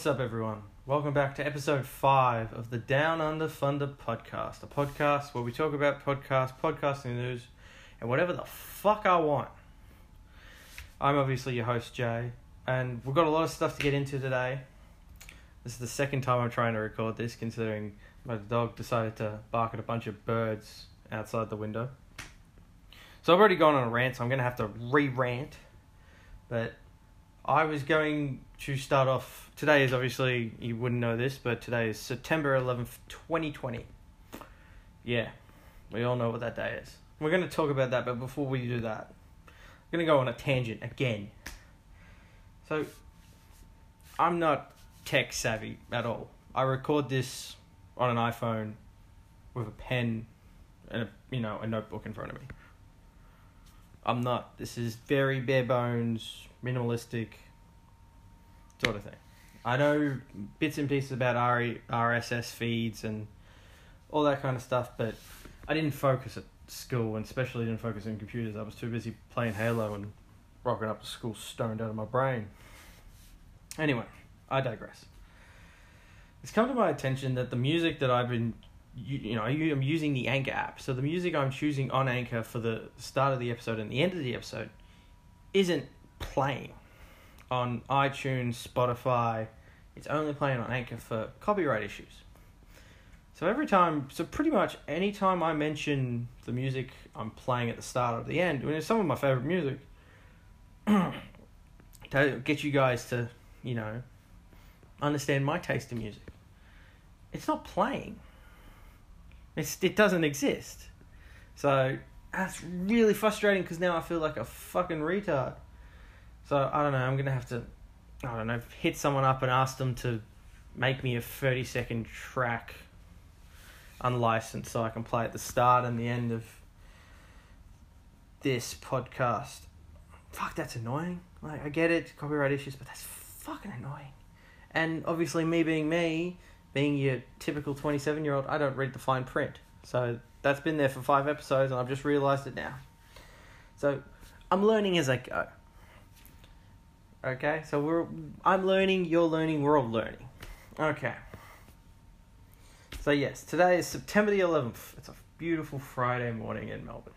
What's up, everyone? Welcome back to episode five of the Down Under Funder podcast, a podcast where we talk about podcasts, podcasting news, and whatever the fuck I want. I'm obviously your host, Jay, and we've got a lot of stuff to get into today. This is the second time I'm trying to record this, considering my dog decided to bark at a bunch of birds outside the window. So I've already gone on a rant, so I'm going to have to re rant. But I was going to start off. Today is obviously, you wouldn't know this, but today is September 11th, 2020. Yeah, we all know what that day is. We're going to talk about that, but before we do that, I'm going to go on a tangent again. So, I'm not tech savvy at all. I record this on an iPhone with a pen and a, you know a notebook in front of me. I'm not. This is very bare bones, minimalistic sort of thing. I know bits and pieces about RE, RSS feeds and all that kind of stuff, but I didn't focus at school and especially didn't focus on computers. I was too busy playing Halo and rocking up to school stoned out of my brain. Anyway, I digress. It's come to my attention that the music that I've been you, you know, I'm using the Anchor app. So the music I'm choosing on Anchor for the start of the episode and the end of the episode isn't playing on iTunes, Spotify. It's only playing on Anchor for copyright issues. So every time, so pretty much any time I mention the music I'm playing at the start or the end, when it's some of my favorite music, to get you guys to, you know, understand my taste in music, it's not playing it's, it doesn't exist. So that's really frustrating because now I feel like a fucking retard. So I don't know. I'm gonna have to, I don't know, hit someone up and ask them to make me a 30 second track unlicensed so I can play at the start and the end of this podcast. Fuck, that's annoying. Like, I get it, copyright issues, but that's fucking annoying. And obviously, me being me, being your typical 27 year old, I don't read the fine print. So that's been there for five episodes, and I've just realised it now. So I'm learning as I go. Okay, so we're I'm learning, you're learning, we're all learning. Okay. So yes, today is September the 11th. It's a beautiful Friday morning in Melbourne.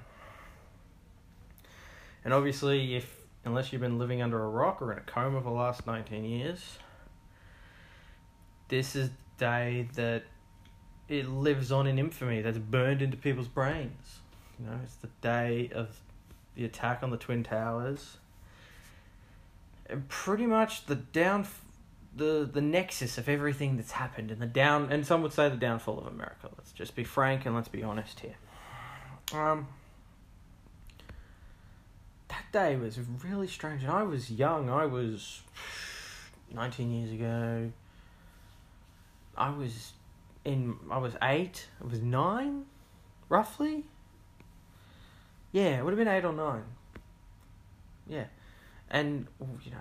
And obviously, if unless you've been living under a rock or in a coma for the last 19 years, this is the day that it lives on in infamy that's burned into people's brains. You know, it's the day of the attack on the Twin Towers. Pretty much the down the the nexus of everything that's happened and the down and some would say the downfall of America. Let's just be frank and let's be honest here. Um that day was really strange and I was young. I was 19 years ago. I was in I was eight, I was nine, roughly. Yeah, it would have been eight or nine. Yeah, and you know,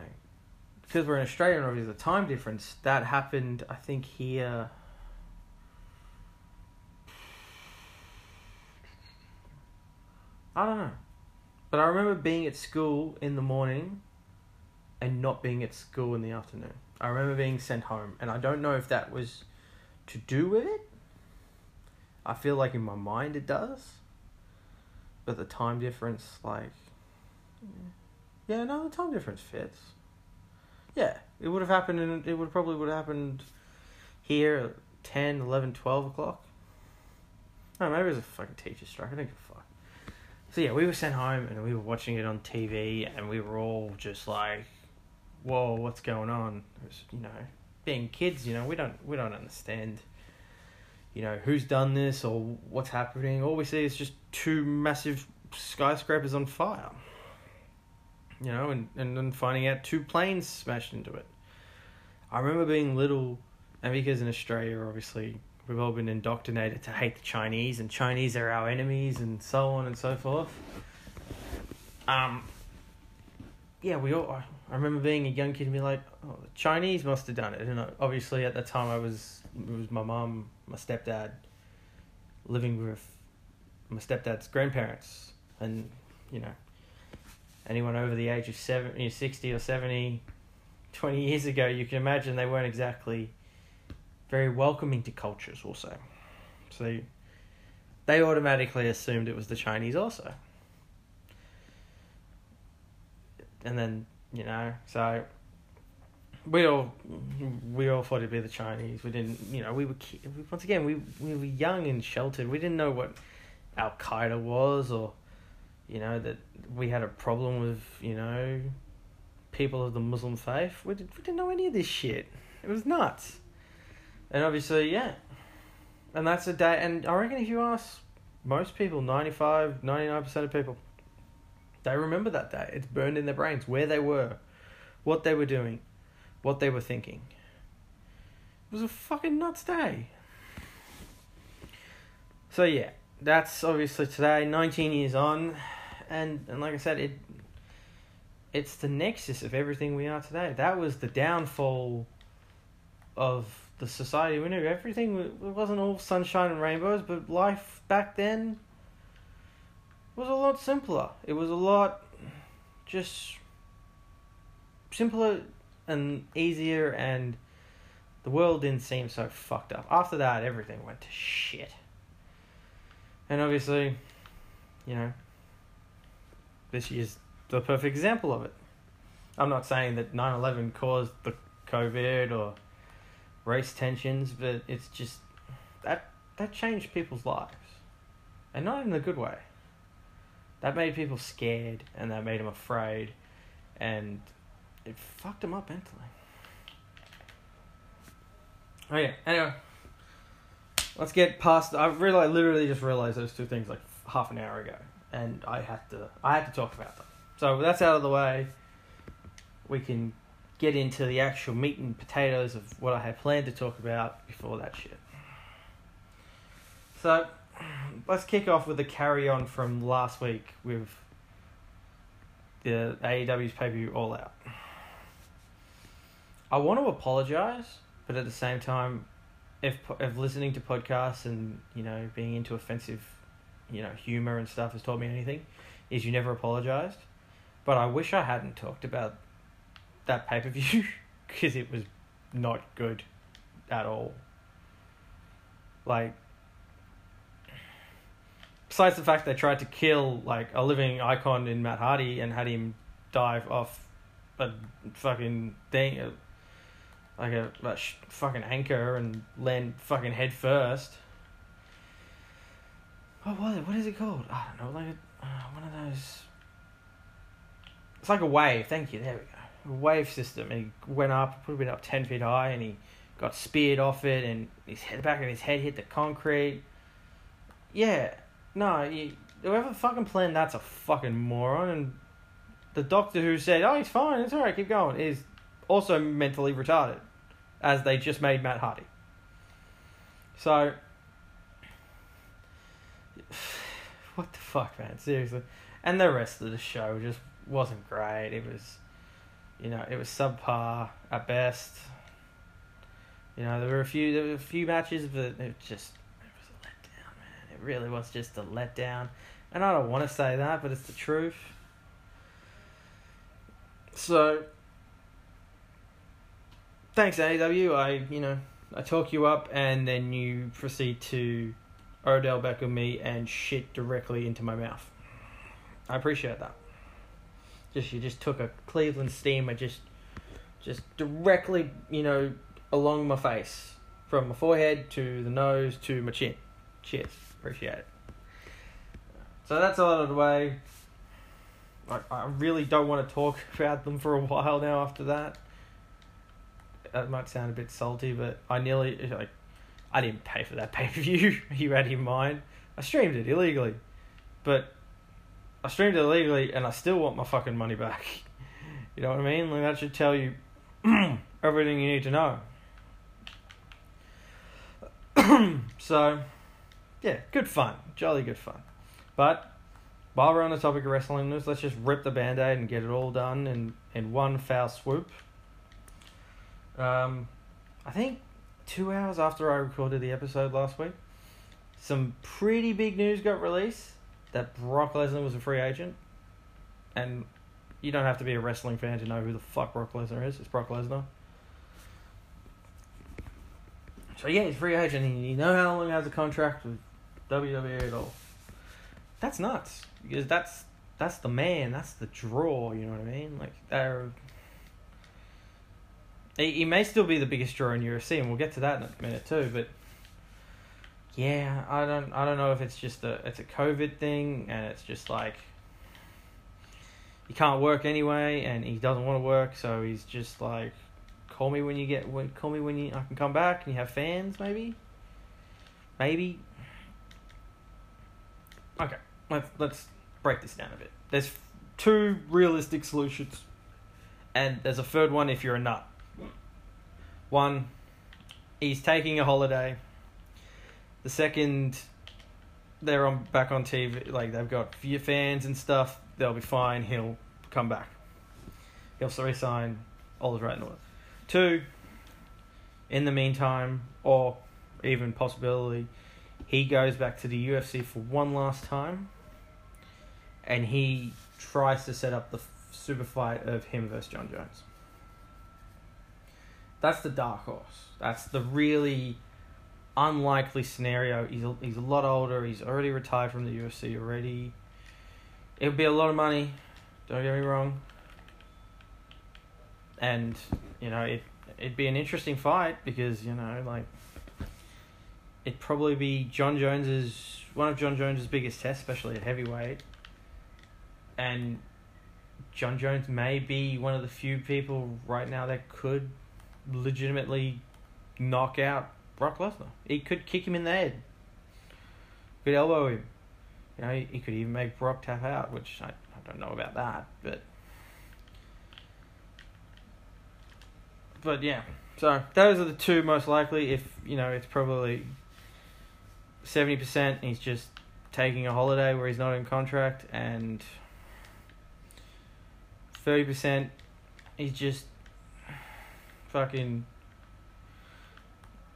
because we're in Australia and obviously the time difference, that happened. I think here. I don't know, but I remember being at school in the morning, and not being at school in the afternoon. I remember being sent home, and I don't know if that was to do with it. I feel like in my mind it does, but the time difference, like, yeah, no, the time difference fits. Yeah, it would have happened, and it would probably would have happened here at 10, 11, 12 o'clock. No, maybe it was a fucking teacher strike. I don't give a fuck. So yeah, we were sent home and we were watching it on TV, and we were all just like, "Whoa, what's going on?" Was, you know, being kids, you know, we don't we don't understand, you know, who's done this or what's happening. All we see is just two massive skyscrapers on fire. You know, and, and then finding out two planes smashed into it. I remember being little, and because in Australia, obviously, we've all been indoctrinated to hate the Chinese, and Chinese are our enemies, and so on and so forth. Um, yeah, we all. I remember being a young kid and being like, "Oh, the Chinese must have done it." And obviously, at the time, I was it was my mom, my stepdad, living with my stepdad's grandparents, and you know, anyone over the age of 60 or seventy, 20 years ago, you can imagine they weren't exactly very welcoming to cultures, also. So they, they automatically assumed it was the Chinese, also. And then, you know, so we all we all thought it'd be the Chinese. We didn't, you know, we were once again we we were young and sheltered. We didn't know what Al Qaeda was, or you know that we had a problem with you know people of the Muslim faith. We, did, we didn't know any of this shit. It was nuts. And obviously, yeah. And that's a day. And I reckon if you ask most people, 95, 99% of people, they remember that day. It's burned in their brains where they were, what they were doing, what they were thinking. It was a fucking nuts day. So, yeah, that's obviously today, 19 years on. And, and like I said, it it's the nexus of everything we are today. That was the downfall of the society we knew. Everything it wasn't all sunshine and rainbows, but life back then was a lot simpler. It was a lot just simpler and easier, and the world didn't seem so fucked up. After that, everything went to shit. And obviously, you know, this year's the perfect example of it. I'm not saying that 9 11 caused the COVID or race tensions, but it's just that that changed people's lives. And not in a good way. That made people scared and that made them afraid and it fucked them up mentally. Oh yeah, anyway. Let's get past I really I literally just realized those two things like half an hour ago and I had to I had to talk about them. So that's out of the way. We can get into the actual meat and potatoes of what I had planned to talk about before that shit. So let's kick off with the carry on from last week with the AEW's pay per view All Out. I want to apologize, but at the same time, if if listening to podcasts and you know being into offensive, you know humor and stuff has taught me anything, is you never apologized. But I wish I hadn't talked about that pay per view because it was not good at all. Like, besides the fact they tried to kill like a living icon in Matt Hardy and had him dive off a fucking thing, uh, like a, a sh- fucking anchor and land fucking head first. What was it? What is it called? I don't know. Like a, uh, one of those it's like a wave. Thank you. There we go. A wave system. And he went up, probably up ten feet high, and he got speared off it, and his head, the back of his head hit the concrete. Yeah, no, you, whoever fucking planned that's a fucking moron. And the doctor who said, "Oh, he's fine. It's alright. Keep going," is also mentally retarded, as they just made Matt Hardy. So, what the fuck, man? Seriously, and the rest of the show just wasn't great. It was, you know, it was subpar at best. You know, there were a few there were a few matches, but it just it was a letdown, man. It really was just a letdown, and I don't want to say that, but it's the truth. So, thanks AEW. I you know I talk you up, and then you proceed to Odell Beckham me and shit directly into my mouth. I appreciate that. Just you just took a Cleveland steamer just just directly, you know, along my face. From my forehead to the nose to my chin. Cheers. Appreciate it. So that's all out of the way. I, I really don't want to talk about them for a while now after that. That might sound a bit salty, but I nearly like I didn't pay for that pay per view you had in mind. I streamed it illegally. But I streamed it illegally and I still want my fucking money back. You know what I mean? Like that should tell you everything you need to know. so, yeah, good fun. Jolly good fun. But while we're on the topic of wrestling news, let's just rip the band aid and get it all done in, in one foul swoop. Um, I think two hours after I recorded the episode last week, some pretty big news got released that Brock Lesnar was a free agent, and You don't have to be a wrestling fan to know who the fuck Brock Lesnar is. It's Brock Lesnar. So yeah, he's free agent. and You know how long he has a contract with WWE at all? That's nuts because that's that's the man. That's the draw. You know what I mean? Like they're. He, he may still be the biggest draw in UFC, and we'll get to that in a minute too. But yeah, I don't I don't know if it's just a it's a COVID thing, and it's just like he can't work anyway, and he doesn't want to work, so he's just like, call me when you get when call me when you I can come back and you have fans maybe, maybe. Okay, let's let's break this down a bit. There's two realistic solutions, and there's a third one if you're a nut. One, he's taking a holiday. The second, they're on back on TV, like they've got few fans and stuff. They'll be fine. He'll come back. He'll resign. All is right in order. Two, in the meantime, or even possibility, he goes back to the UFC for one last time, and he tries to set up the super fight of him versus Jon Jones. That's the dark horse. That's the really unlikely scenario. He's a, he's a lot older. He's already retired from the UFC already. It would be a lot of money. Don't get me wrong. And you know it it'd be an interesting fight because you know like it'd probably be Jon Jones's one of Jon Jones's biggest tests, especially at heavyweight. And Jon Jones may be one of the few people right now that could legitimately knock out Brock Lesnar. He could kick him in the head. Could elbow him. You know, he could even make Brock tap out, which I, I don't know about that, but but yeah. So those are the two most likely. If you know, it's probably seventy percent. He's just taking a holiday where he's not in contract, and thirty percent. He's just fucking.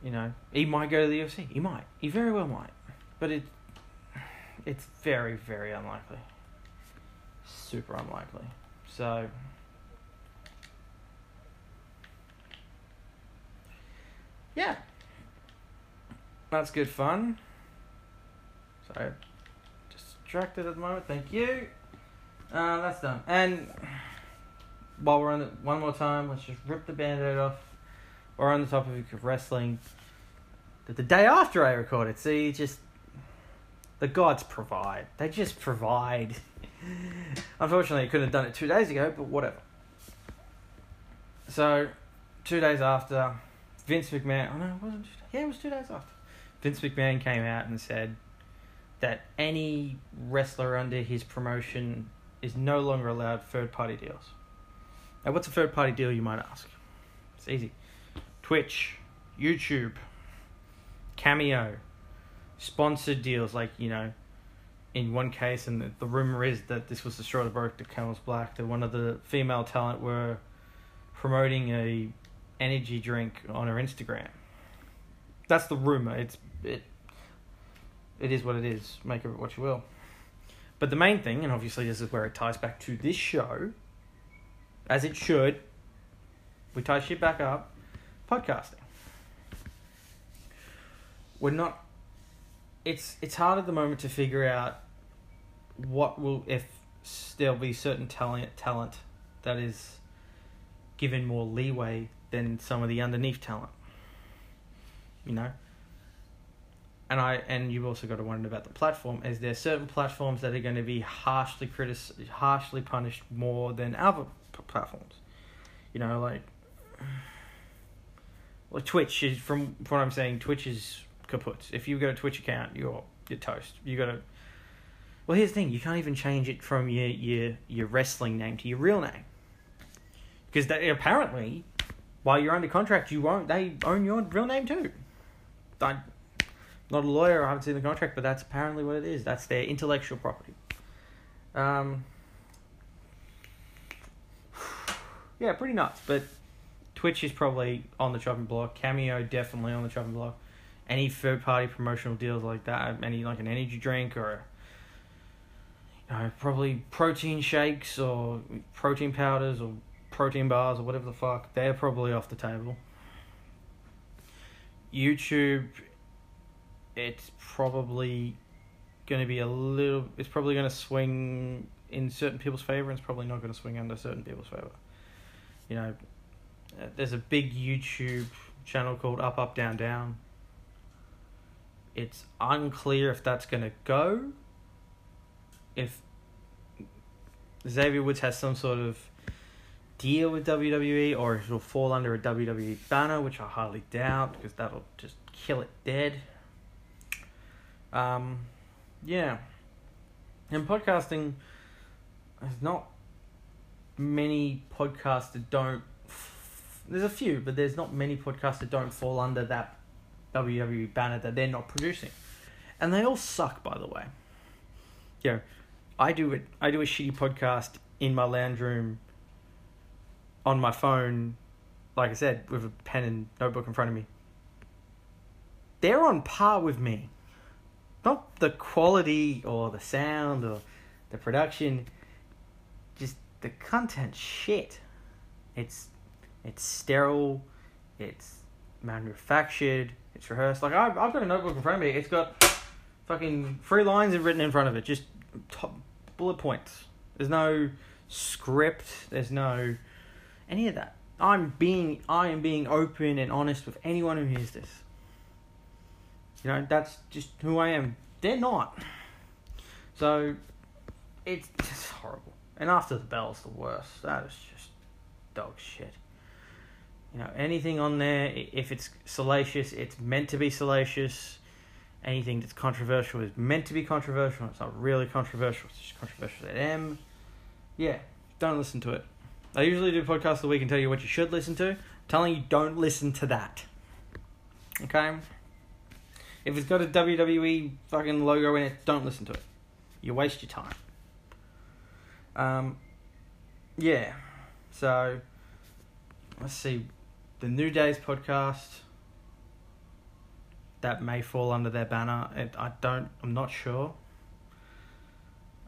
You know, he might go to the UFC. He might. He very well might, but it. It's very very unlikely. Super unlikely. So. yeah, that's good fun. So, distracted at the moment. Thank you. Uh, that's done. And while we're on it, one more time, let's just rip the band-aid off. We're on the topic of wrestling. That the day after I recorded, see, just the gods provide. They just provide. Unfortunately, I couldn't have done it two days ago, but whatever. So, two days after, Vince McMahon. Oh no, it wasn't. Yeah, it was two days after. Vince McMahon came out and said that any wrestler under his promotion is no longer allowed third party deals. Now, what's a third party deal, you might ask? It's easy Twitch, YouTube, Cameo, sponsored deals like, you know, in one case, and the, the rumor is that this was the straw that broke the camel's back, that one of the female talent were promoting a energy drink on her Instagram. That's the rumor. It's it. It is what it is. Make of it what you will. But the main thing, and obviously this is where it ties back to this show, as it should. We tie shit back up. Podcasting. We're not. It's it's hard at the moment to figure out what will if there'll be certain talent talent that is given more leeway than some of the underneath talent. You know? And I and you've also got to wonder about the platform. Is there certain platforms that are going to be harshly critic, harshly punished more than other platforms? You know, like Twitch is from, from what I'm saying. Twitch is kaput. If you got a Twitch account, you're you're toast. You got to. Well, here's the thing: you can't even change it from your your your wrestling name to your real name because they apparently while you're under contract, you won't. They own your real name too. I'm not a lawyer. I haven't seen the contract, but that's apparently what it is. That's their intellectual property. Um. Yeah, pretty nuts. But Twitch is probably on the chopping block. Cameo definitely on the chopping block. Any third party promotional deals like that, any like an energy drink or you know, probably protein shakes or protein powders or protein bars or whatever the fuck, they're probably off the table. YouTube, it's probably going to be a little. It's probably going to swing in certain people's favor, and it's probably not going to swing under certain people's favor. You know, uh, there's a big YouTube channel called Up Up Down Down. It's unclear if that's going to go. If Xavier Woods has some sort of deal with WWE or it'll fall under a WWE banner, which I highly doubt because that'll just kill it dead. Um, yeah. And podcasting, there's not many podcasts that don't. There's a few, but there's not many podcasts that don't fall under that WWE banner that they're not producing, and they all suck, by the way. You know, I do it. I do a shitty podcast in my lounge room on my phone, like I said, with a pen and notebook in front of me. They're on par with me. Not the quality or the sound or the production, the content shit. It's it's sterile, it's manufactured, it's rehearsed. Like I've I've got a notebook in front of me. It's got fucking three lines written in front of it, just top bullet points. There's no script. There's no any of that. I'm being I am being open and honest with anyone who hears this. You know, that's just who I am. They're not. So it's just horrible. And after the bell's the worst. That is just dog shit. You know, anything on there, if it's salacious, it's meant to be salacious. Anything that's controversial is meant to be controversial. It's not really controversial. It's just controversial to them. Yeah, don't listen to it. I usually do podcasts of the week and tell you what you should listen to. I'm telling you, don't listen to that. Okay? If it's got a WWE fucking logo in it, don't listen to it. You waste your time. Um, yeah. So, let's see. The New Days podcast that may fall under their banner. It, I don't. I'm not sure.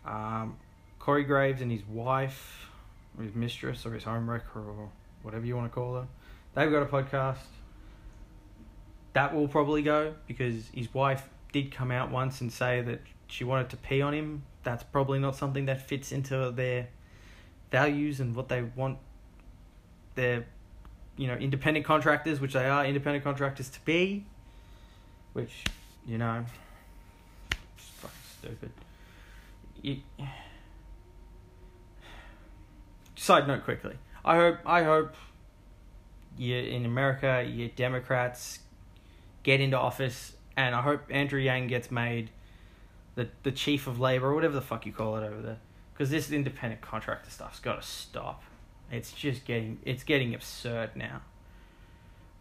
Um, Corey Graves and his wife or his mistress or his homewrecker or whatever you want to call her. They've got a podcast. That will probably go because his wife did come out once and say that she wanted to pee on him. That's probably not something that fits into their values and what they want their you know independent contractors, which they are independent contractors to be. Which you know, fucking stupid. You, side note quickly. I hope I hope you in America, you Democrats get into office, and I hope Andrew Yang gets made the the chief of labor or whatever the fuck you call it over there. Because this independent contractor stuff's got to stop. It's just getting it's getting absurd now.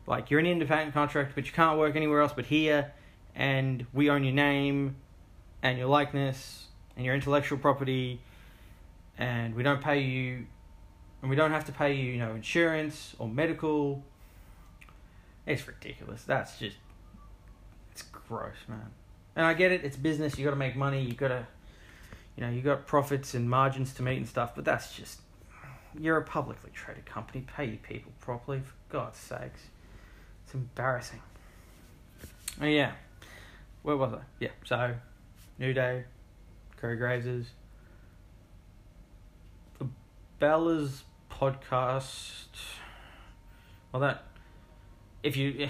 Like you're an independent contractor, but you can't work anywhere else but here, and we own your name, and your likeness, and your intellectual property, and we don't pay you and we don't have to pay you, you know, insurance or medical. It's ridiculous. That's just, it's gross, man. And I get it. It's business. You got to make money. You got to, you know, you got profits and margins to meet and stuff. But that's just, you're a publicly traded company. Pay your people properly, for God's sakes. It's embarrassing. Oh yeah, where was I? Yeah. So, New Day, Corey Graves's. The Bella's podcast. Well, that if you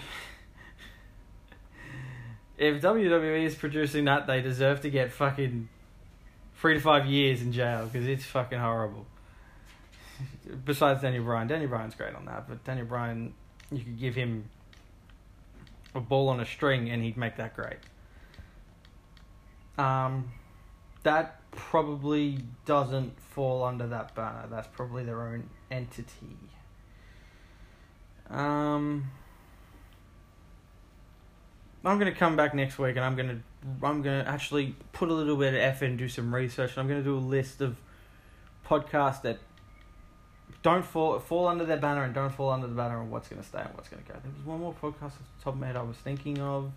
if WWE is producing that, they deserve to get fucking three to five years in jail because it's fucking horrible. Besides Daniel Bryan, Daniel Bryan's great on that, but Daniel Bryan, you could give him a ball on a string and he'd make that great. Um, that probably doesn't fall under that banner. That's probably their own entity. Um, I'm gonna come back next week and I'm gonna I'm gonna actually put a little bit of effort and do some research. And I'm gonna do a list of podcasts that don't fall fall under their banner and don't fall under the banner of what's gonna stay and what's gonna go. There was one more podcast off the top of my head I was thinking of,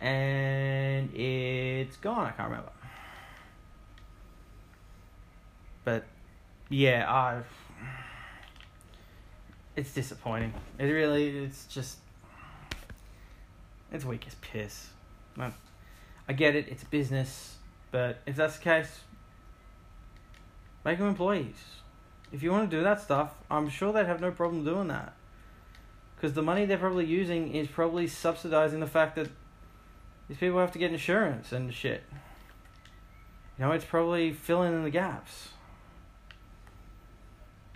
and it's gone. I can't remember. But yeah, I. It's disappointing. It really. It's just. It's weak as piss. I, I get it. It's business, but if that's the case, make them employees. If you want to do that stuff, I'm sure they'd have no problem doing that. Because the money they're probably using is probably subsidizing the fact that these people have to get insurance and shit. You know, it's probably filling in the gaps.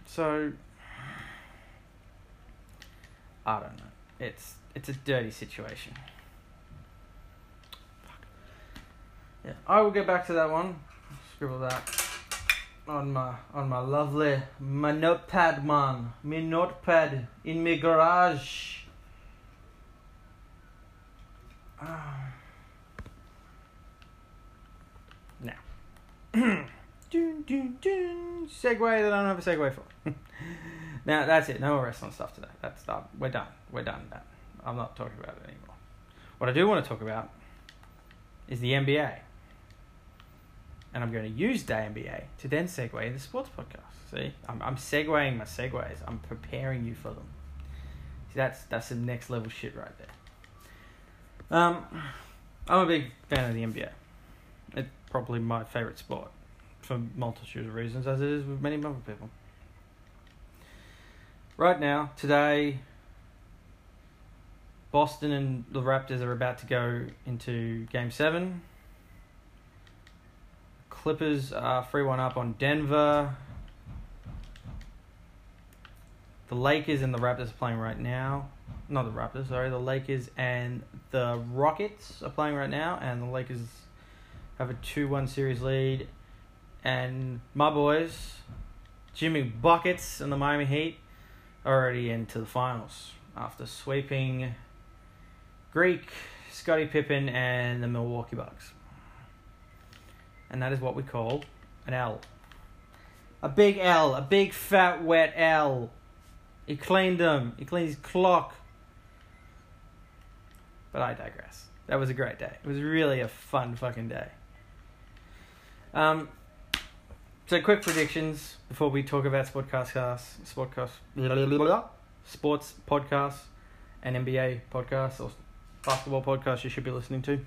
So, I don't know. It's it's a dirty situation. Fuck. Yeah, I will get back to that one. Scribble that on my on my lovely my notepad man, my notepad in my garage. Ah. Now, dun, dun, dun. segue that I don't have a segue for. now that's it. No more wrestling stuff today. That's done. We're done. We're done. That I'm not talking about it anymore. What I do want to talk about is the NBA and I'm going to use the NBA to then segue into sports podcast. See, I'm I'm segueing my segues. I'm preparing you for them. See, that's that's some next level shit right there. Um, I'm a big fan of the NBA. It's probably my favorite sport for multitude of reasons, as it is with many other people. Right now, today, Boston and the Raptors are about to go into Game Seven Clippers are 3 1 up on Denver. The Lakers and the Raptors are playing right now. Not the Raptors, sorry. The Lakers and the Rockets are playing right now, and the Lakers have a 2 1 series lead. And my boys, Jimmy Buckets and the Miami Heat, already into the finals after sweeping Greek, Scottie Pippen, and the Milwaukee Bucks and that is what we call an L. A big L, a big fat wet L. He cleaned them. He cleaned his clock. But I digress. That was a great day. It was really a fun fucking day. Um, so quick predictions before we talk about sportcast, sportcast, blah, blah, sports podcasts, and NBA podcasts or basketball podcasts you should be listening to.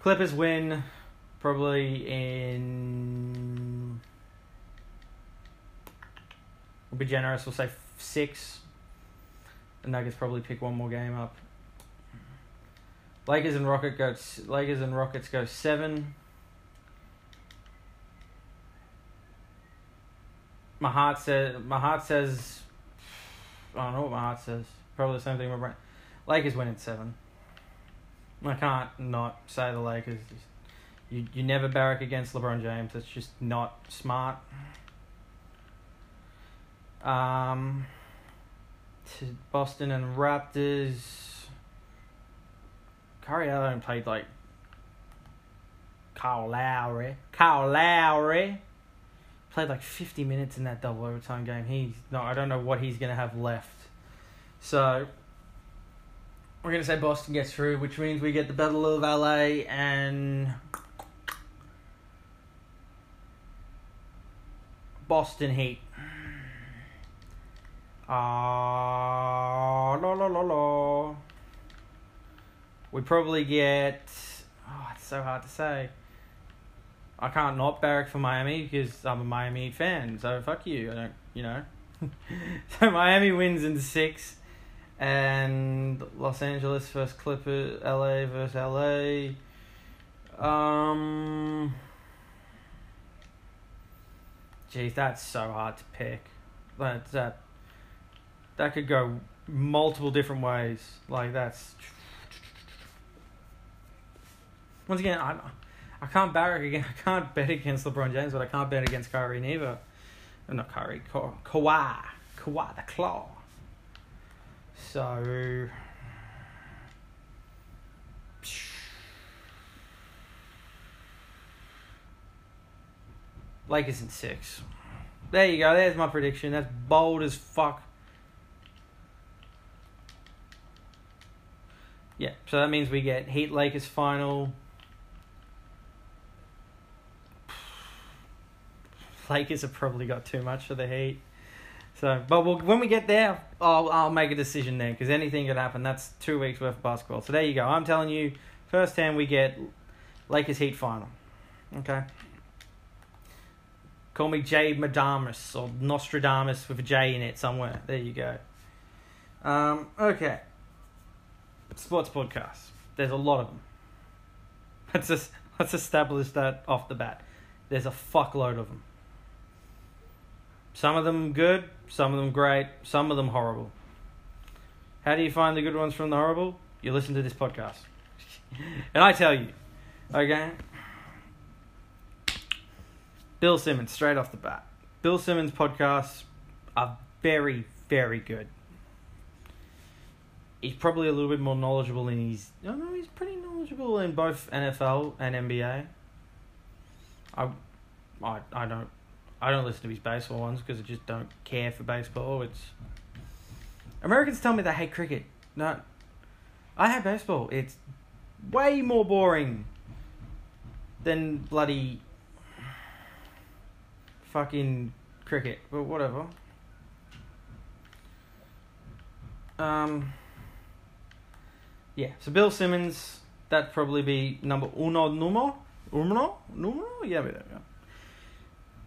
Clippers win probably in. We'll be generous. We'll say six. The Nuggets probably pick one more game up. Lakers and Rocket go. Lakers and Rockets go seven. My heart says. My heart says. I don't know what my heart says. Probably the same thing. My brain. Lakers win at seven. I can't not say the Lakers. You you never barrack against LeBron James. That's just not smart. Um, to Boston and Raptors. Curry Allen played like Kyle Lowry. Kyle Lowry played like fifty minutes in that double overtime game. He's no, I don't know what he's gonna have left. So we're gonna say Boston gets through, which means we get the Battle of LA and Boston Heat. Ah, uh, la la la la. We probably get. Oh, it's so hard to say. I can't not barrack for Miami because I'm a Miami fan. So fuck you. I don't, you know. so Miami wins in six, and Los Angeles versus Clippers, LA versus LA. Um. geez, that's so hard to pick. That that that could go multiple different ways. Like that's once again, I I can't barrack again. I can't bet against LeBron James, but I can't bet against Kyrie neither. Uh, not Kyrie, Ka- Kawhi, Kawhi the Claw. So. Lakers in six. There you go. There's my prediction. That's bold as fuck. Yeah, so that means we get Heat Lakers final. Lakers have probably got too much for the Heat. So, but we'll, when we get there, I'll I'll make a decision then because anything could happen. That's two weeks worth of basketball. So there you go. I'm telling you, first hand we get Lakers Heat final. Okay. Call me Jay Madamus or Nostradamus with a J in it somewhere. There you go. Um, okay. Sports podcasts. There's a lot of them. Let's just let's establish that off the bat. There's a fuckload of them. Some of them good, some of them great, some of them horrible. How do you find the good ones from the horrible? You listen to this podcast. and I tell you, okay? Bill Simmons, straight off the bat. Bill Simmons podcasts are very, very good. He's probably a little bit more knowledgeable in his. No, no, he's pretty knowledgeable in both NFL and NBA. I, I, I don't, I don't listen to his baseball ones because I just don't care for baseball. It's Americans tell me they hate cricket. No, I hate baseball. It's way more boring than bloody fucking cricket, but whatever. Um, yeah, so Bill Simmons, that'd probably be number uno numero, uno numero, yeah, there we go.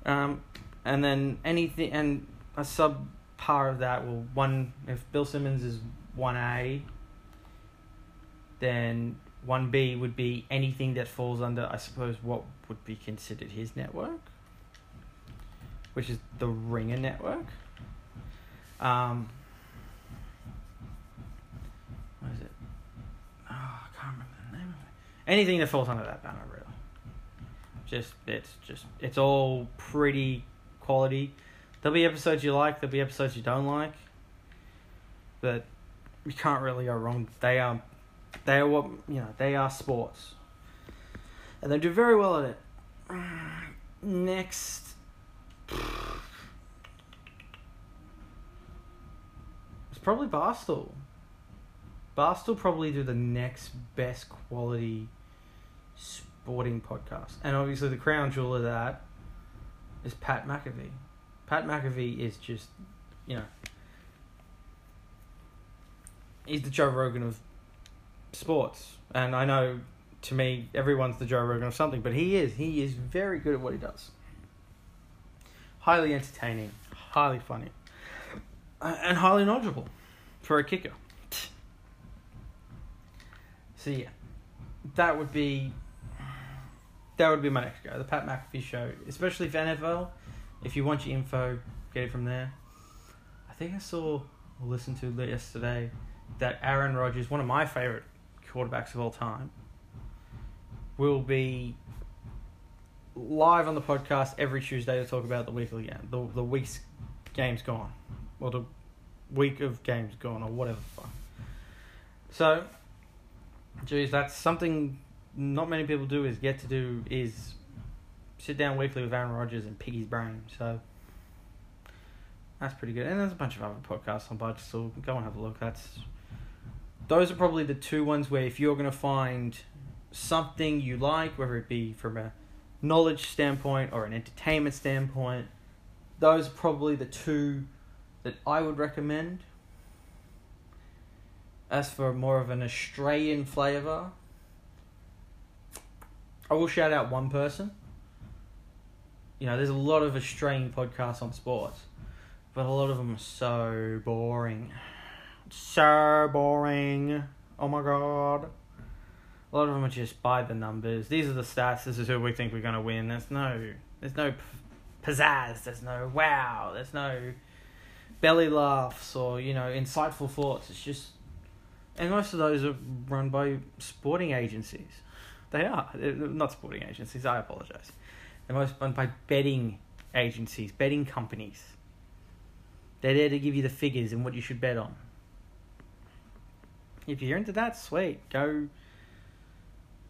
Um, and then anything, and a subpar of that, well, one if Bill Simmons is one A, then one B would be anything that falls under, I suppose, what would be considered his network which is the Ringer Network. Um, what is it? Oh, I can't remember the name of it. Anything that falls under that banner, really. Just it's just it's all pretty quality. There'll be episodes you like. There'll be episodes you don't like. But you can't really go wrong. They are, they are what you know. They are sports, and they do very well at it. Next it's probably Barstool. Barstool probably do the next best quality sporting podcast. And obviously the crown jewel of that is Pat McAfee. Pat McAfee is just, you know, he's the Joe Rogan of sports. And I know to me everyone's the Joe Rogan of something, but he is. He is very good at what he does highly entertaining, highly funny, and highly knowledgeable for a kicker. So yeah, that would be that would be my next go. The Pat McAfee show, especially for NFL. If you want your info, get it from there. I think I saw or listened to yesterday that Aaron Rodgers, one of my favorite quarterbacks of all time, will be live on the podcast every Tuesday to talk about the weekly game, the the week's games gone, or the week of games gone, or whatever. So, geez, that's something not many people do. Is get to do is sit down weekly with Aaron Rodgers and pick his brain. So. That's pretty good, and there's a bunch of other podcasts on budget, so go and have a look. That's those are probably the two ones where if you're gonna find something you like, whether it be from a knowledge standpoint or an entertainment standpoint, those are probably the two that I would recommend. As for more of an Australian flavour, I will shout out one person. You know, there's a lot of Australian podcasts on sports, but a lot of them are so boring. So boring. Oh my god. A lot of them are just by the numbers. These are the stats. This is who we think we're going to win. There's no, there's no pizzazz. There's no wow. There's no belly laughs or you know insightful thoughts. It's just, and most of those are run by sporting agencies. They are They're not sporting agencies. I apologize. They're most run by betting agencies, betting companies. They're there to give you the figures and what you should bet on. If you're into that, sweet. Go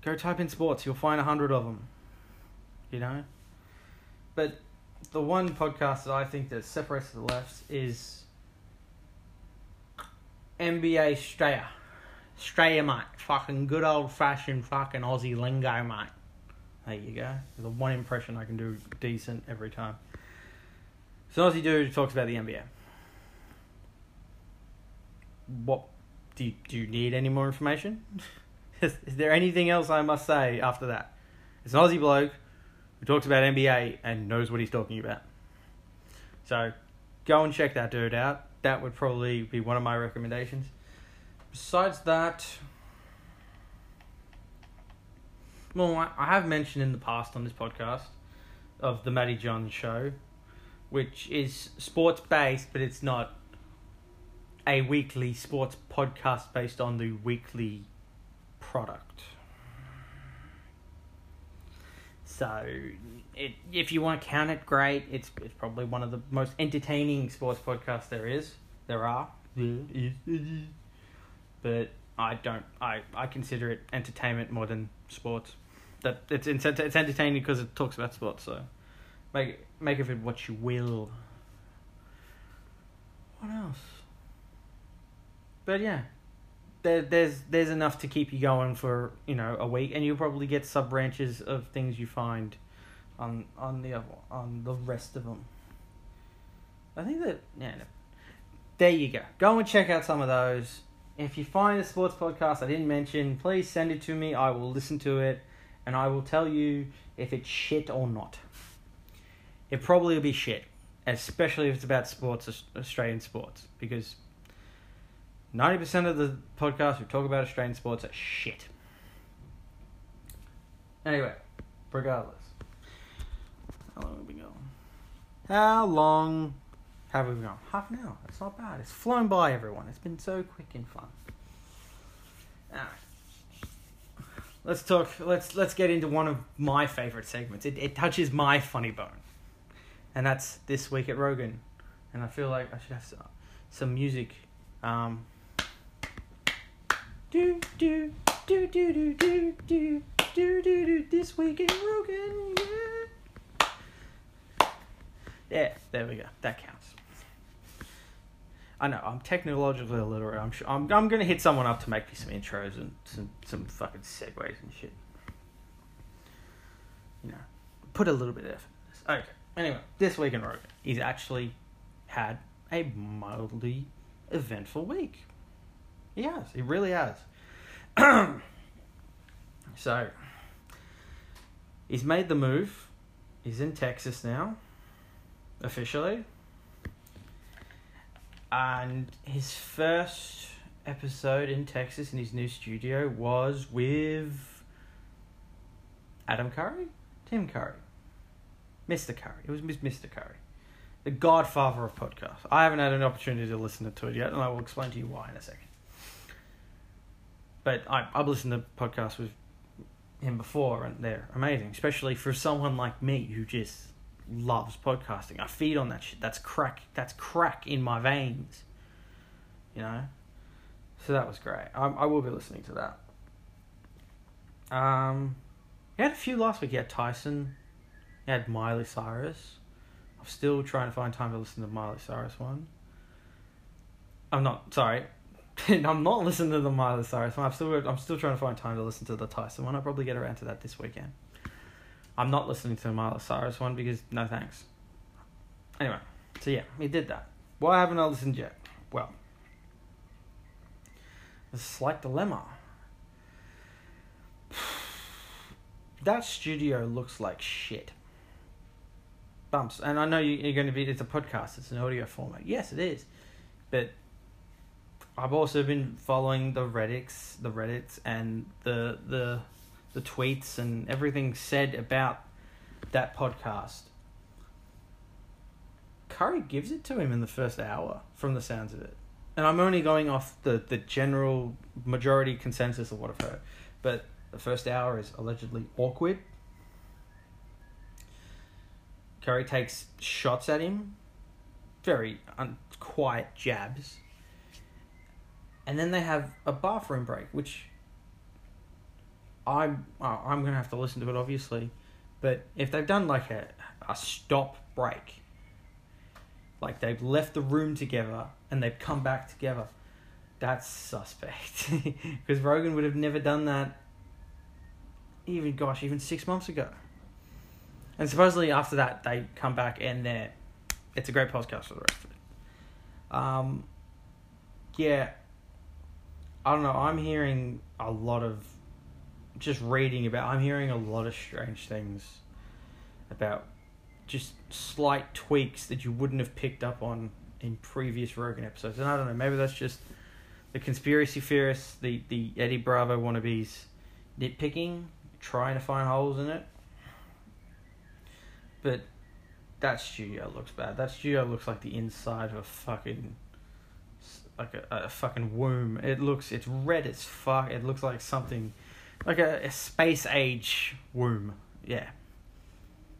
Go type in sports, you'll find a hundred of them. You know? But the one podcast that I think that separates the left is NBA Straya. Straya, mate. Fucking good old fashioned fucking Aussie lingo, mate. There you go. The one impression I can do decent every time. So Aussie dude talks about the NBA. What do you, do you need any more information? is, is there anything else I must say after that? It's an Aussie bloke who talks about NBA and knows what he's talking about. So go and check that dude out. That would probably be one of my recommendations. Besides that, well, I have mentioned in the past on this podcast of the Matty Johns show, which is sports based, but it's not a weekly sports podcast based on the weekly product. So, it, if you want to count it, great. It's, it's probably one of the most entertaining sports podcasts there is. There are. But I don't. I, I consider it entertainment more than sports. That it's it's, entertaining because it talks about sports. So make make of it what you will. What else? But yeah, there there's there's enough to keep you going for you know a week, and you'll probably get sub branches of things you find on on the on the rest of them. I think that yeah. There you go. Go and check out some of those. If you find a sports podcast I didn't mention, please send it to me. I will listen to it, and I will tell you if it's shit or not. It probably will be shit, especially if it's about sports, Australian sports, because ninety percent of the podcasts who talk about Australian sports are shit. Anyway, regardless, how long have we been going? How long have we going? Half an hour. That's not bad. It's flown by, everyone. It's been so quick and fun. Alright. Let's talk. Let's let's get into one of my favorite segments. It it touches my funny bone, and that's this week at Rogan. And I feel like I should have some, some music. Um, do do do do do do do do do do this week in Rogan. Yeah. Yeah, there we go. That counts. I know I'm technologically illiterate. I'm sure I'm I'm gonna hit someone up to make me some intros and some some fucking segues and shit. You know, put a little bit of effort. in this. Okay. Anyway, this week in Rogan, he's actually had a mildly eventful week. He has. He really has. so he's made the move. He's in Texas now, officially. And his first episode in Texas in his new studio was with Adam Curry? Tim Curry. Mr. Curry. It was Mr. Curry. The godfather of podcasts. I haven't had an opportunity to listen to it yet, and I will explain to you why in a second. But I, I've listened to podcasts with him before, and they're amazing, especially for someone like me who just loves podcasting. I feed on that shit. That's crack. That's crack in my veins. You know. So that was great. I, I will be listening to that. Um, he had a few last week. He had Tyson. He had Miley Cyrus. I'm still trying to find time to listen to Miley Cyrus one. I'm not sorry. I'm not listening to the Miley Cyrus one. I'm still I'm still trying to find time to listen to the Tyson one. I'll probably get around to that this weekend. I'm not listening to the Miley Cyrus one because no thanks. Anyway, so yeah, he did that. Why haven't I listened yet? Well, a slight dilemma. That studio looks like shit. Bumps, and I know you- you're going to be. It's a podcast. It's an audio format. Yes, it is, but I've also been following the Reddits, the Reddits, and the the the tweets and everything said about that podcast. Curry gives it to him in the first hour, from the sounds of it, and I'm only going off the the general majority consensus of what I've heard, but the first hour is allegedly awkward. Curry takes shots at him, very un- quiet jabs and then they have a bathroom break, which I'm uh, I'm gonna have to listen to it obviously, but if they've done like a a stop break, like they've left the room together and they've come back together, that's suspect because Rogan would have never done that. Even gosh, even six months ago. And supposedly after that they come back and they're it's a great podcast for the rest of it. Um, yeah, I don't know. I'm hearing a lot of just reading about. I'm hearing a lot of strange things about just slight tweaks that you wouldn't have picked up on in previous Rogan episodes. And I don't know. Maybe that's just the conspiracy theorists, the the Eddie Bravo wannabes nitpicking, trying to find holes in it. But that studio looks bad. That studio looks like the inside of a fucking like a, a fucking womb. It looks it's red as fuck. It looks like something like a, a space age womb. Yeah.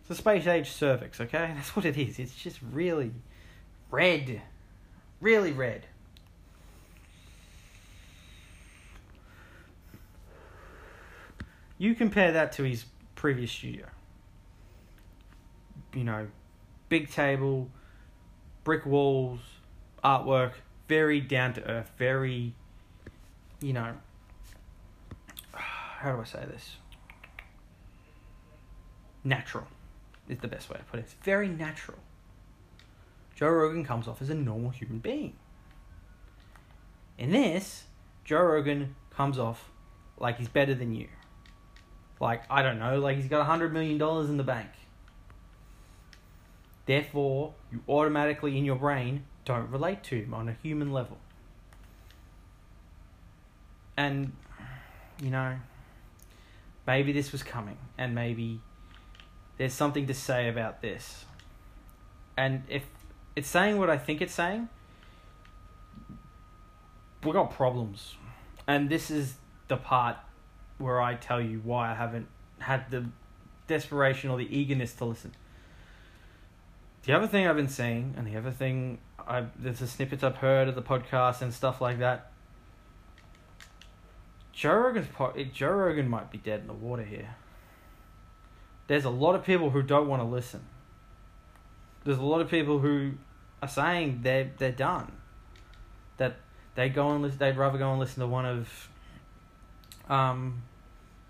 It's a space age cervix, okay? That's what it is. It's just really red. Really red. You compare that to his previous studio. You know, big table, brick walls, artwork, very down to earth, very, you know, how do I say this? Natural is the best way to put it. It's very natural. Joe Rogan comes off as a normal human being. In this, Joe Rogan comes off like he's better than you. Like, I don't know, like he's got a $100 million in the bank. Therefore, you automatically in your brain don't relate to him on a human level. And, you know, maybe this was coming, and maybe there's something to say about this. And if it's saying what I think it's saying, we got problems. And this is the part where I tell you why I haven't had the desperation or the eagerness to listen. The other thing I've been seeing, and the other thing I there's the snippets I've heard of the podcast and stuff like that. Joe Rogan's po- Joe Rogan might be dead in the water here. There's a lot of people who don't want to listen. There's a lot of people who are saying they're they're done. That they go and listen. They'd rather go and listen to one of um,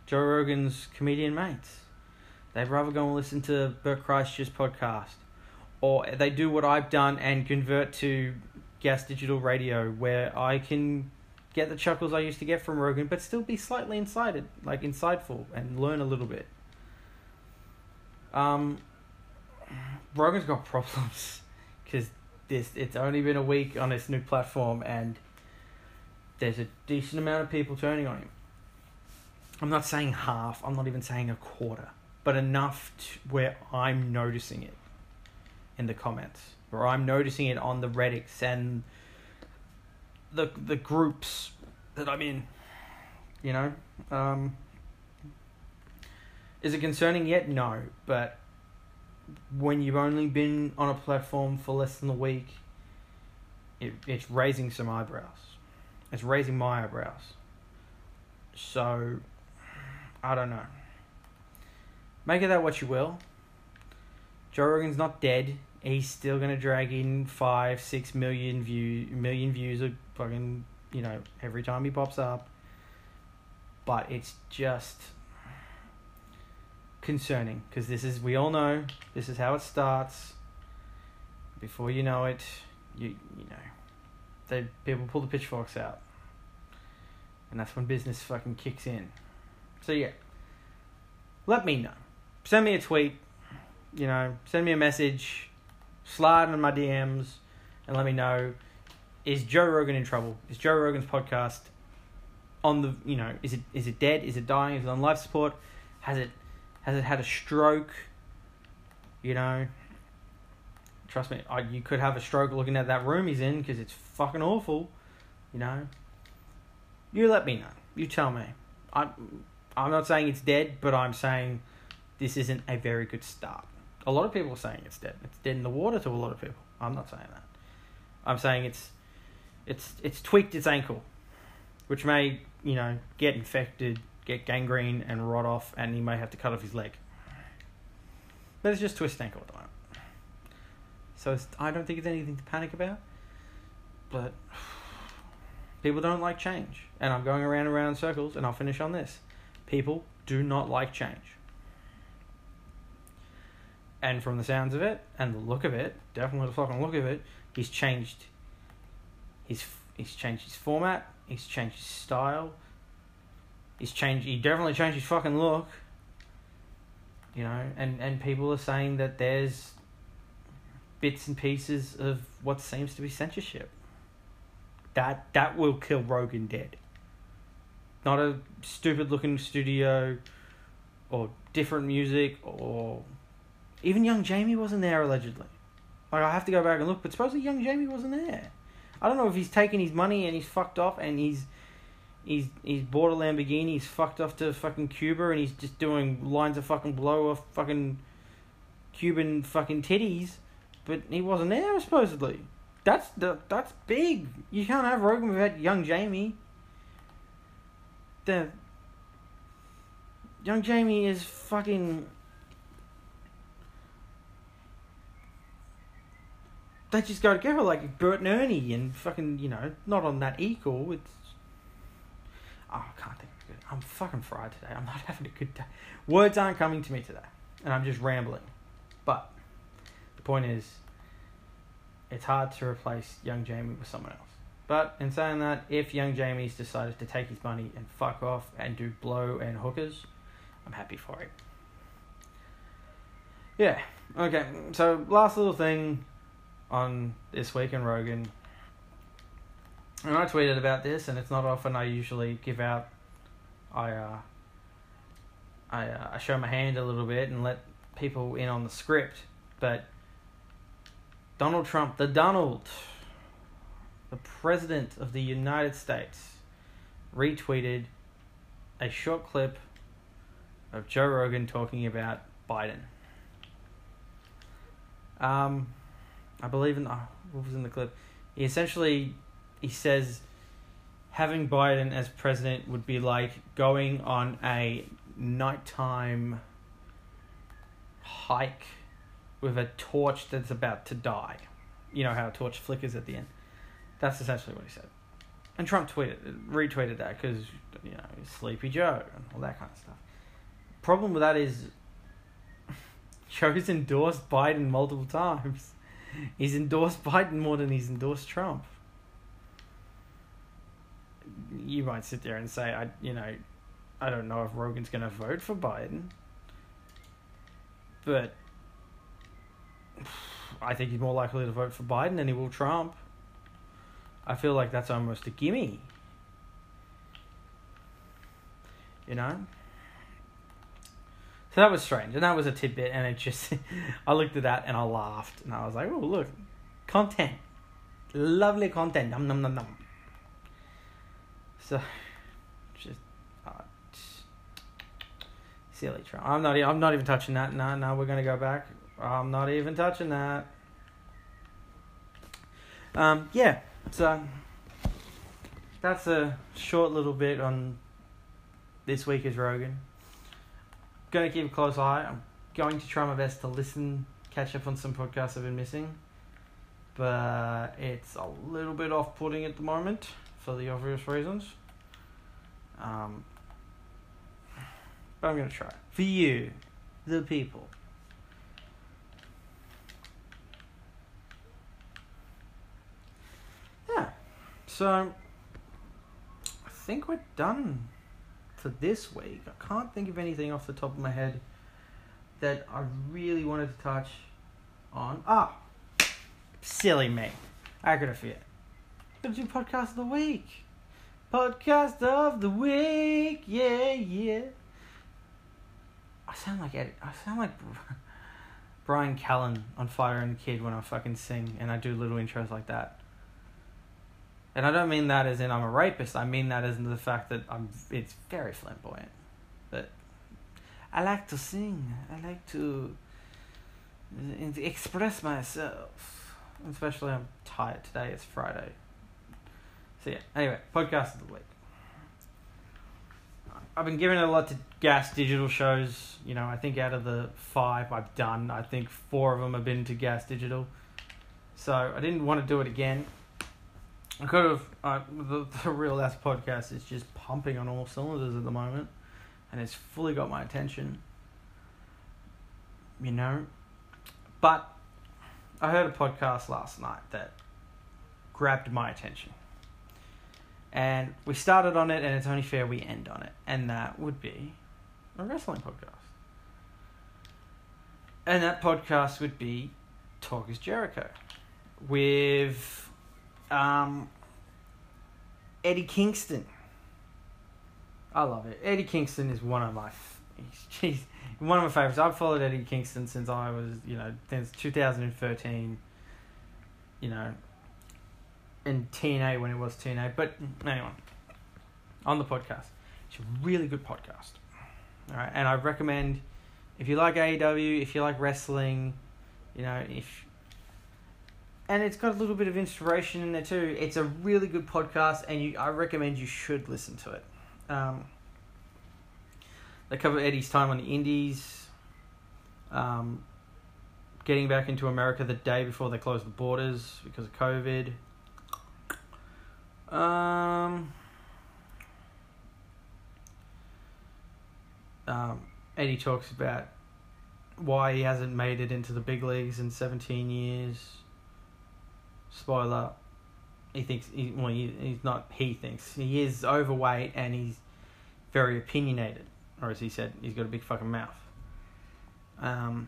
Joe Rogan's comedian mates. They'd rather go and listen to Bert Kreischer's podcast or they do what I've done and convert to gas digital radio where I can get the chuckles I used to get from Rogan but still be slightly incited like insightful and learn a little bit. Um Rogan's got problems cuz this it's only been a week on this new platform and there's a decent amount of people turning on him. I'm not saying half, I'm not even saying a quarter, but enough where I'm noticing it in the comments, or I'm noticing it on the Reddits and the the groups that I'm in. You know, um, is it concerning yet? No, but when you've only been on a platform for less than a week, it, it's raising some eyebrows. It's raising my eyebrows. So, I don't know. Make of that what you will. Joe Rogan's not dead. He's still gonna drag in five, six million view, million views of fucking, you know, every time he pops up. But it's just concerning because this is we all know this is how it starts. Before you know it, you you know, they people pull the pitchforks out, and that's when business fucking kicks in. So yeah, let me know. Send me a tweet you know, send me a message, slide in my DMs, and let me know is Joe Rogan in trouble? Is Joe Rogan's podcast on the you know is it is it dead? Is it dying? Is it on life support? Has it has it had a stroke? You know, trust me, I, you could have a stroke looking at that room he's in because it's fucking awful. You know, you let me know. You tell me. I I'm not saying it's dead, but I'm saying this isn't a very good start. A lot of people are saying it's dead. It's dead in the water to a lot of people. I'm not saying that. I'm saying it's it's it's tweaked its ankle, which may you know get infected, get gangrene, and rot off, and he may have to cut off his leg. But it's just twist ankle at the moment. So I don't think it's anything to panic about. But people don't like change, and I'm going around and around in circles, and I'll finish on this. People do not like change. and from the sounds of it and the look of it, definitely the fucking look of it, he's changed. He's he's changed his format. He's changed his style. He's changed. He definitely changed his fucking look. You know, and and people are saying that there's bits and pieces of what seems to be censorship. That that will kill Rogan dead. Not a stupid looking studio or different music or even young Jamie wasn't there allegedly. Like I have to go back and look, but supposedly young Jamie wasn't there. I don't know if he's taken his money and he's fucked off and he's he's he's bought a Lamborghini, he's fucked off to fucking Cuba and he's just doing lines of fucking blow off fucking Cuban fucking titties, but he wasn't there supposedly. That's the that's big. You can't have Rogan without young Jamie. The young Jamie is fucking they just go together like Bert and Ernie and fucking, you know, not on that equal. It's. Oh, I can't think of it. I'm fucking fried today. I'm not having a good day. Words aren't coming to me today. And I'm just rambling. But the point is, it's hard to replace young Jamie with someone else. But in saying that, if young Jamie's decided to take his money and fuck off and do blow and hookers, I'm happy for it. Yeah. Okay. So last little thing on this week in Rogan. And I tweeted about this, and it's not often I usually give out. I uh, I uh, I show my hand a little bit and let people in on the script, but Donald Trump, the Donald, the president of the United States, retweeted a short clip of Joe Rogan talking about Biden. Um, I believe in oh, what was in the clip. He essentially he says having Biden as president would be like going on a nighttime hike with a torch that's about to die. You know how a torch flickers at the end. That's essentially what he said. And Trump tweeted, retweeted that because you know Sleepy Joe and all that kind of stuff. Problem with that is, Joe's endorsed Biden multiple times. He's endorsed Biden more than he's endorsed Trump. You might sit there and say, I, you know, I don't know if Rogan's going to vote for Biden, but I think he's more likely to vote for Biden than he will Trump. I feel like that's almost a gimme. You know? So that was strange, and that was a tidbit, and it just, I looked at that and I laughed, and I was like, oh, look, content. Lovely content. Num, num, num, num. So, just, uh, silly Trump. I'm not, I'm not even touching that. No, no, we're to go back. I'm not even touching that. Um, yeah, so that's a short little bit on this week is Rogan going to keep a close eye. I'm going to try my best to listen, catch up on some podcasts I've been missing. But it's a little bit off putting at the moment for the obvious reasons. Um, but I'm going to try. For you, the people. Yeah. So, I think we're done for this week, I can't think of anything off the top of my head that I really wanted to touch on. Ah, silly me. I could have forget. Gotta do podcast of the week. Podcast of the week. Yeah, yeah. I sound like Ed, I sound like Bryan Callen on Fighter and the Kid when I fucking sing and I do little intros like that. And I don't mean that as in I'm a rapist. I mean that as in the fact that I'm. It's very flamboyant. But I like to sing. I like to uh, express myself. Especially I'm tired today. It's Friday. So yeah. Anyway, podcast of the week. I've been giving a lot to Gas Digital shows. You know, I think out of the five I've done, I think four of them have been to Gas Digital. So I didn't want to do it again. I could have. Uh, the, the Real Ass podcast is just pumping on all cylinders at the moment, and it's fully got my attention. You know, but I heard a podcast last night that grabbed my attention. And we started on it, and it's only fair we end on it. And that would be a wrestling podcast. And that podcast would be Talk is Jericho with um, Eddie Kingston. I love it. Eddie Kingston is one of my, he's, one of my favorites. I've followed Eddie Kingston since I was, you know, since 2013. You know, in TNA when it was TNA. But anyway, on the podcast, it's a really good podcast. All right, and I recommend if you like AEW, if you like wrestling, you know, if and it's got a little bit of inspiration in there too. It's a really good podcast, and you I recommend you should listen to it. Um, they cover Eddie's time on the Indies, um, getting back into America the day before they closed the borders because of COVID. Um, um, Eddie talks about why he hasn't made it into the big leagues in 17 years. Spoiler, he thinks, he, well, he, he's not, he thinks, he is overweight and he's very opinionated. Or as he said, he's got a big fucking mouth. Um,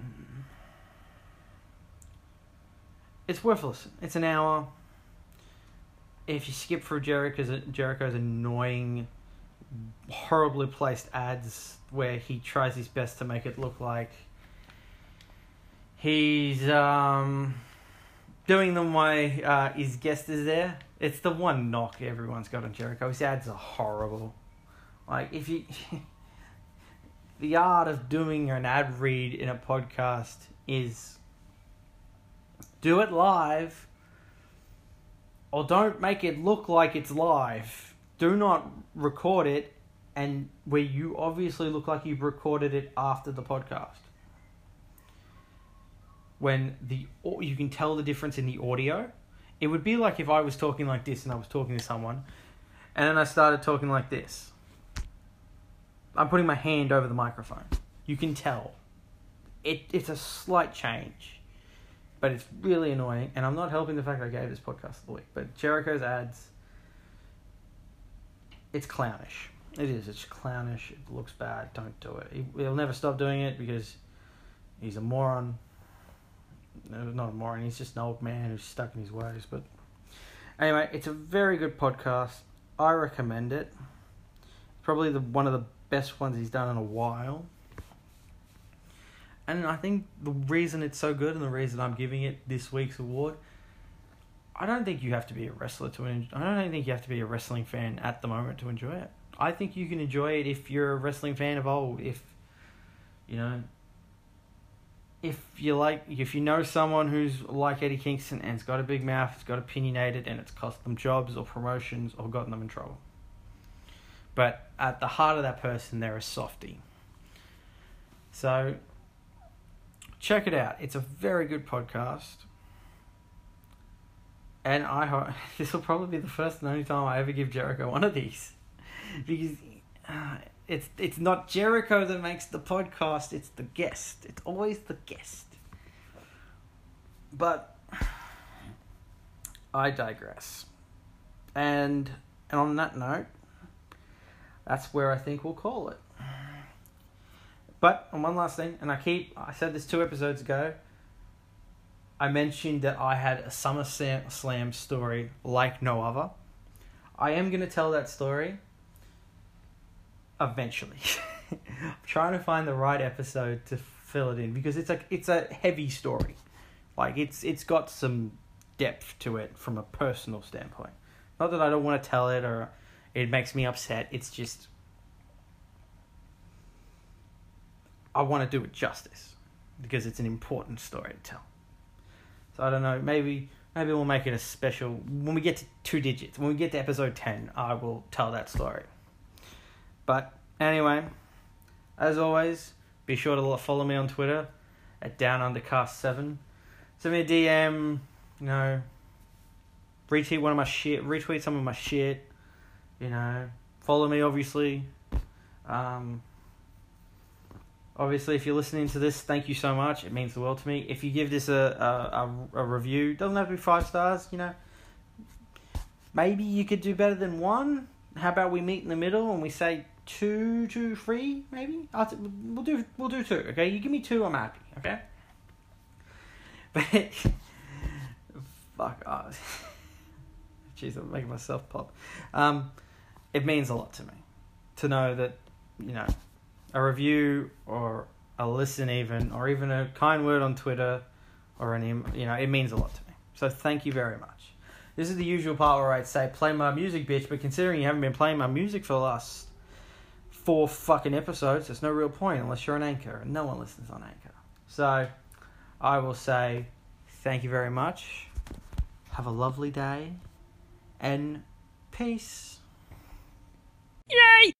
it's worthless. It's an hour. If you skip through Jericho's, Jericho's annoying, horribly placed ads where he tries his best to make it look like he's um, doing them while uh, his guest is there. It's the one knock everyone's got on Jericho. His ads are horrible. Like if you, the art of doing an ad read in a podcast is do it live, or don't make it look like it's live. Do not record it, and where you obviously look like you've recorded it after the podcast when the you can tell the difference in the audio. It would be like if I was talking like this and I was talking to someone, and then I started talking like this. I'm putting my hand over the microphone. You can tell. It it's a slight change, but it's really annoying. And I'm not helping the fact I gave this podcast the week. But Jericho's ads. It's clownish. It is. It's clownish. It looks bad. Don't do it. He, he'll never stop doing it because he's a moron not a moron. He's just an old man who's stuck in his ways. But anyway, it's a very good podcast. I recommend it. Probably the one of the best ones he's done in a while. And I think the reason it's so good and the reason I'm giving it this week's award, I don't think you have to be a wrestler to enjoy. I don't think you have to be a wrestling fan at the moment to enjoy it. I think you can enjoy it if you're a wrestling fan of old. If you know if you like, if you know someone who's like Eddie Kingston and's got a big mouth, it's got opinionated, and it's cost them jobs or promotions or gotten them in trouble. But at the heart of that person, they're a softie. So check it out. It's a very good podcast. And I hope this will probably be the first and only time I ever give Jericho one of these. Because uh, it's it's not Jericho that makes the podcast, it's the guest. It's always the guest. But I digress. And and on that note, that's where I think we'll call it. But on one last thing, and I keep I said this two episodes ago. I mentioned that I had a Summer Slam story like no other. I am going to tell that story eventually. I'm trying to find the right episode to fill it in because it's a it's a heavy story. Like it's it's got some depth to it from a personal standpoint. Not that I don't want to tell it or it makes me upset. It's just I want to do it justice because it's an important story to tell. So I don't know, maybe maybe we'll make it a special when we get to two digits. When we get to episode 10, I will tell that story. But anyway, as always, be sure to follow me on Twitter at downundercast7. Send me a DM, you know, retweet one of my shit, retweet some of my shit, you know, follow me obviously. Um, Obviously, if you're listening to this, thank you so much. It means the world to me. If you give this a a, a, a review, doesn't have to be five stars. You know, maybe you could do better than one. How about we meet in the middle and we say two, two, three, maybe? I'll t- we'll do we'll do two. Okay, you give me two, I'm happy. Okay. But fuck off. Jeez, I'm making myself pop. Um, it means a lot to me to know that you know a review or a listen even or even a kind word on Twitter or any you know it means a lot to me. So thank you very much. This is the usual part where I'd say play my music, bitch. But considering you haven't been playing my music for the last four fucking episodes, there's no real point unless you're an anchor, and no one listens on anchor. So I will say thank you very much. Have a lovely day and peace. Yay!